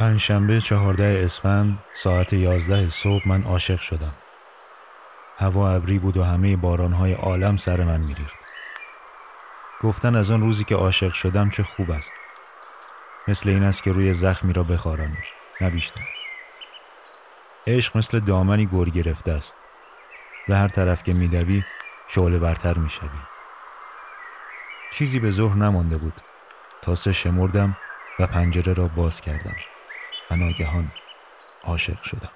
پنجشنبه چهارده اسفند ساعت یازده صبح من عاشق شدم. هوا ابری بود و همه بارانهای عالم سر من میریخت. گفتن از آن روزی که عاشق شدم چه خوب است. مثل این است که روی زخمی را بخارانی نه بیشتر. عشق مثل دامنی گر گرفته است. به هر طرف که میدوی شعله برتر می‌شوی. چیزی به ظهر نمانده بود تا سه شمردم و پنجره را باز کردم. و ناگهان عاشق شدم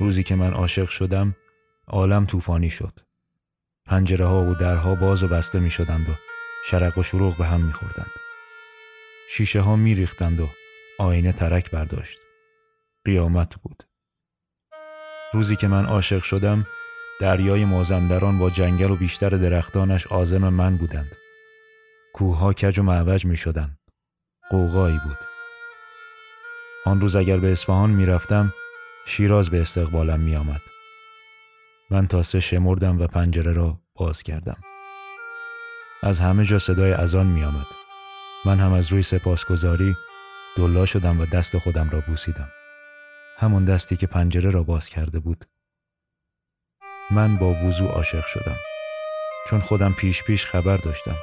روزی که من عاشق شدم عالم طوفانی شد پنجره ها و درها باز و بسته می شدند و شرق و شروع به هم می خوردند. شیشه ها می ریختند و آینه ترک برداشت. قیامت بود. روزی که من عاشق شدم دریای مازندران با جنگل و بیشتر درختانش آزم من بودند. کوهها کج و معوج می شدند. قوقایی بود. آن روز اگر به اصفهان می رفتم شیراز به استقبالم می آمد. من تا سه شمردم و پنجره را باز کردم. از همه جا صدای اذان می آمد. من هم از روی سپاسگزاری دلا شدم و دست خودم را بوسیدم. همون دستی که پنجره را باز کرده بود. من با وضوع عاشق شدم. چون خودم پیش پیش خبر داشتم.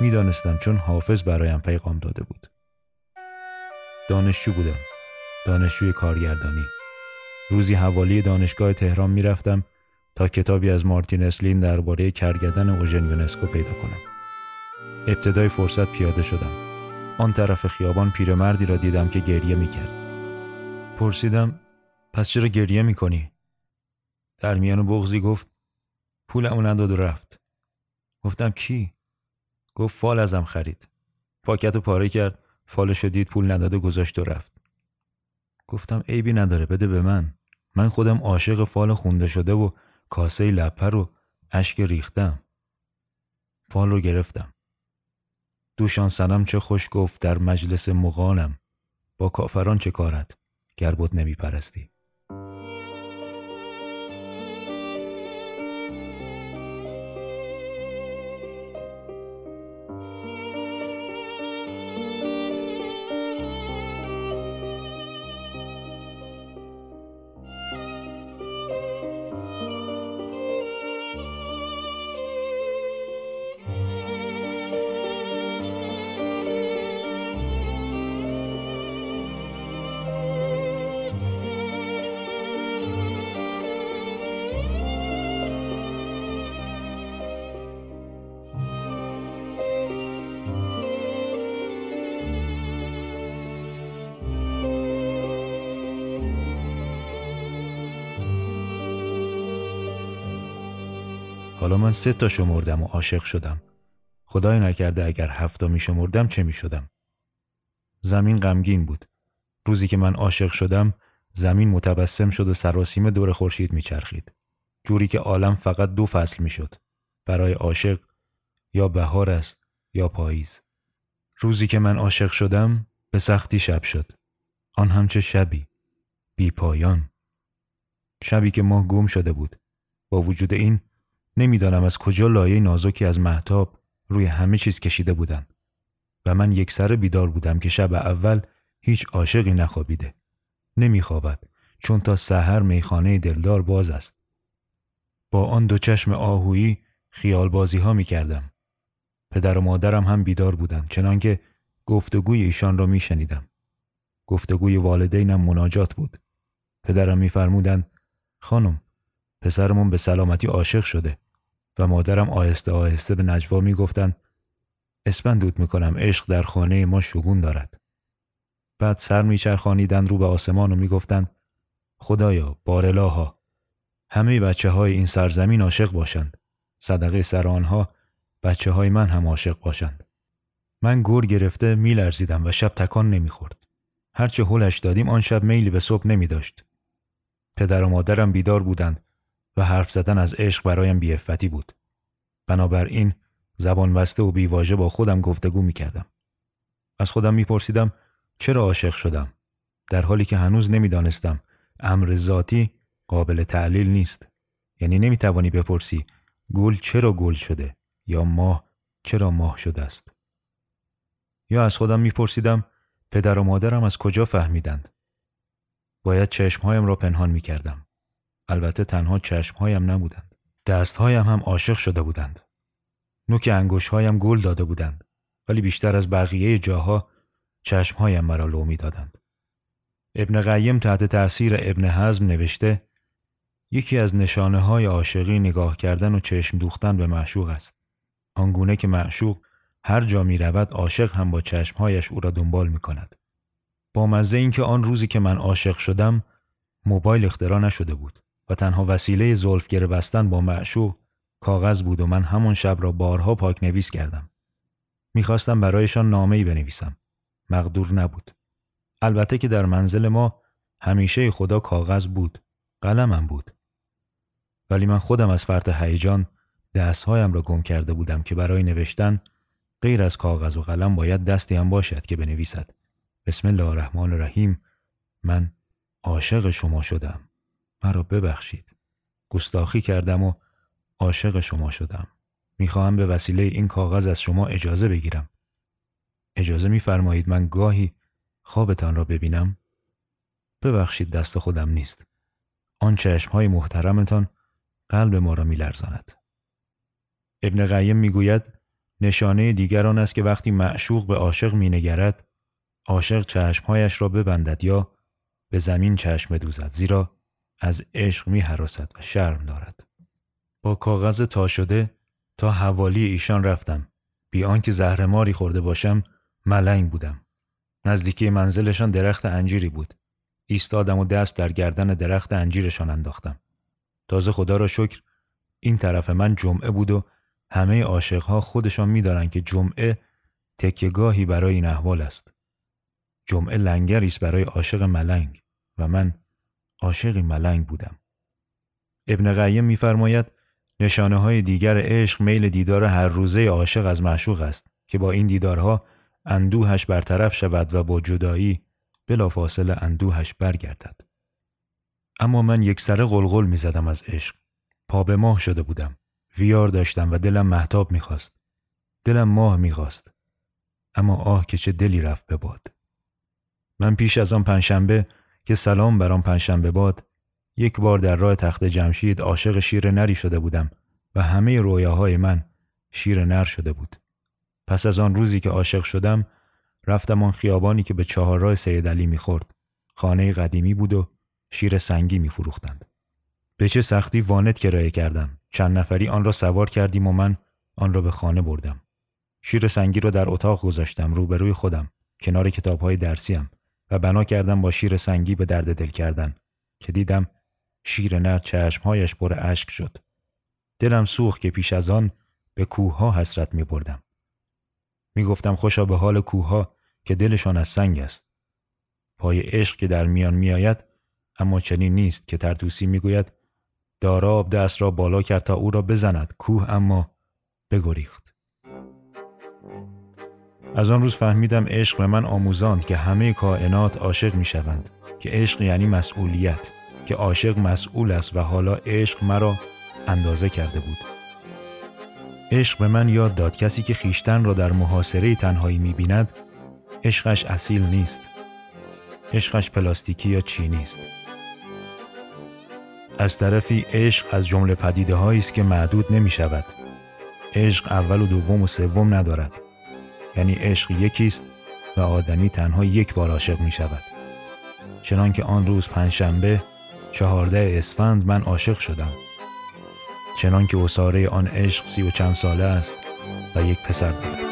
می‌دانستم چون حافظ برایم پیغام داده بود. دانشجو بودم. دانشجوی کارگردانی. روزی حوالی دانشگاه تهران می‌رفتم تا کتابی از مارتین اسلین درباره کرگدن اوژن یونسکو پیدا کنم. ابتدای فرصت پیاده شدم. آن طرف خیابان پیرمردی را دیدم که گریه می‌کرد. پرسیدم پس چرا گریه می‌کنی؟ در میان بغزی گفت پولمو نداد و رفت. گفتم کی؟ گفت فال ازم خرید. پاکت و پاره کرد فالشو دید پول نداده گذاشت و رفت. گفتم عیبی نداره بده به من. من خودم عاشق فال خونده شده و کاسه لپه رو اشک ریختم. فال رو گرفتم. دوشان سنم چه خوش گفت در مجلس مغانم. با کافران چه کارت؟ گر نمی پرستی. حالا من سه تا شمردم و عاشق شدم. خدای نکرده اگر هفتا می شمردم چه می شدم؟ زمین غمگین بود. روزی که من عاشق شدم زمین متبسم شد و سراسیم دور خورشید میچرخید. جوری که عالم فقط دو فصل می‌شد. برای عاشق یا بهار است یا پاییز. روزی که من عاشق شدم به سختی شب شد. آن هم چه شبی. بی پایان. شبی که ماه گم شده بود. با وجود این نمی‌دانم از کجا لایه نازکی از محتاب روی همه چیز کشیده بودند و من یک سر بیدار بودم که شب اول هیچ عاشقی نخوابیده نمیخوابد چون تا سحر میخانه دلدار باز است با آن دو چشم آهویی خیال بازی ها می کردم. پدر و مادرم هم بیدار بودند چنانکه گفتگوی ایشان را می شنیدم. گفتگوی والدینم مناجات بود. پدرم میفرمودند خانم پسرمون به سلامتی عاشق شده و مادرم آهسته آهسته به نجوا می‌گفتند اسپندود می‌کنم عشق در خانه ما شگون دارد. بعد سر میچرخانیدند رو به آسمان و می‌گفتند خدایا بارلاها همه بچه های این سرزمین عاشق باشند. صدقه سر آنها بچه های من هم عاشق باشند. من گور گرفته میلرزیدم و شب تکان نمی‌خورد. هرچه هلش دادیم آن شب میلی به صبح نمی داشت. پدر و مادرم بیدار بودند. و حرف زدن از عشق برایم بیفتی بود. بنابراین زبان بسته و بیواژه با خودم گفتگو می کردم. از خودم میپرسیدم چرا عاشق شدم؟ در حالی که هنوز نمی‌دانستم امر ذاتی قابل تعلیل نیست. یعنی نمی‌توانی بپرسی گل چرا گل شده یا ماه چرا ماه شده است. یا از خودم میپرسیدم پدر و مادرم از کجا فهمیدند؟ باید چشمهایم را پنهان می‌کردم. البته تنها چشمهایم نبودند. دستهایم هم عاشق شده بودند. نوک انگشتهایم گل داده بودند. ولی بیشتر از بقیه جاها چشمهایم مرا لو می‌دادند. ابن قیم تحت تأثیر ابن حزم نوشته یکی از نشانه های عاشقی نگاه کردن و چشم دوختن به معشوق است. آنگونه که معشوق هر جا می رود عاشق هم با چشمهایش او را دنبال می کند. با مزه اینکه آن روزی که من عاشق شدم موبایل اختراع نشده بود. و تنها وسیله زلفگره بستن با معشوق کاغذ بود و من همون شب را بارها پاک نویس کردم. می‌خواستم برایشان نامه ای بنویسم. مقدور نبود. البته که در منزل ما همیشه خدا کاغذ بود. قلمم بود. ولی من خودم از فرط هیجان دستهایم را گم کرده بودم که برای نوشتن غیر از کاغذ و قلم باید دستی هم باشد که بنویسد. بسم الله الرحمن الرحیم من عاشق شما شدم. مرا ببخشید. گستاخی کردم و عاشق شما شدم. می‌خواهم به وسیله این کاغذ از شما اجازه بگیرم. اجازه میفرمایید من گاهی خوابتان را ببینم؟ ببخشید دست خودم نیست. آن چشمهای محترمتان قلب ما را میلرزاند. ابن قیم می‌گوید نشانه دیگر است که وقتی معشوق به عاشق مینگرد عاشق چشمهایش را ببندد یا به زمین چشم دوزد زیرا از عشق می حراسد و شرم دارد. با کاغذ تا شده تا حوالی ایشان رفتم. بی آنکه زهرماری خورده باشم ملنگ بودم. نزدیکی منزلشان درخت انجیری بود. ایستادم و دست در گردن درخت انجیرشان انداختم. تازه خدا را شکر این طرف من جمعه بود و همه عاشقها خودشان میدارند که جمعه تکیگاهی برای این احوال است. جمعه لنگری است برای عاشق ملنگ و من عاشقی ملنگ بودم. ابن قیم میفرماید نشانه های دیگر عشق میل دیدار هر روزه عاشق از معشوق است که با این دیدارها اندوهش برطرف شود و با جدایی بلافاصله اندوهش برگردد. اما من یک سره غلغل می زدم از عشق. پا به ماه شده بودم. ویار داشتم و دلم محتاب می‌خواست. دلم ماه می‌خواست. اما آه که چه دلی رفت به باد. من پیش از آن پنجشنبه که سلام بر آن پنجشنبه باد یک بار در راه تخت جمشید عاشق شیر نری شده بودم و همه رویاهای من شیر نر شده بود. پس از آن روزی که عاشق شدم رفتم آن خیابانی که به چهارراه سید علی می‌خورد. خانه قدیمی بود و شیر سنگی میفروختند. به چه سختی وانت کرایه کردم. چند نفری آن را سوار کردیم و من آن را به خانه بردم. شیر سنگی را در اتاق گذاشتم روبروی خودم کنار کتابهای درسیم و بنا کردم با شیر سنگی به درد دل کردن که دیدم شیر نر چشمهایش پر اشک شد. دلم سوخت که پیش از آن به کوه ها حسرت می بردم. می گفتم خوشا به حال کوه ها که دلشان از سنگ است. پای عشق که در میان می آید اما چنین نیست که ترتوسی می گوید داراب دست را بالا کرد تا او را بزند کوه اما بگریخت. از آن روز فهمیدم عشق به من آموزاند که همه کائنات عاشق می شوند که عشق یعنی مسئولیت که عاشق مسئول است و حالا عشق مرا اندازه کرده بود. عشق به من یاد داد کسی که خیشتن را در محاصره تنهایی می بیند عشقش اصیل نیست. عشقش پلاستیکی یا چینی است از طرفی عشق از جمله پدیده است که معدود نمی شود عشق اول و دوم و سوم ندارد. یعنی عشق یکی است و آدمی تنها یک بار عاشق می شود چنانکه آن روز پنجشنبه چهارده اسفند من عاشق شدم. چنان که اصاره آن عشق سی و چند ساله است و یک پسر دارد.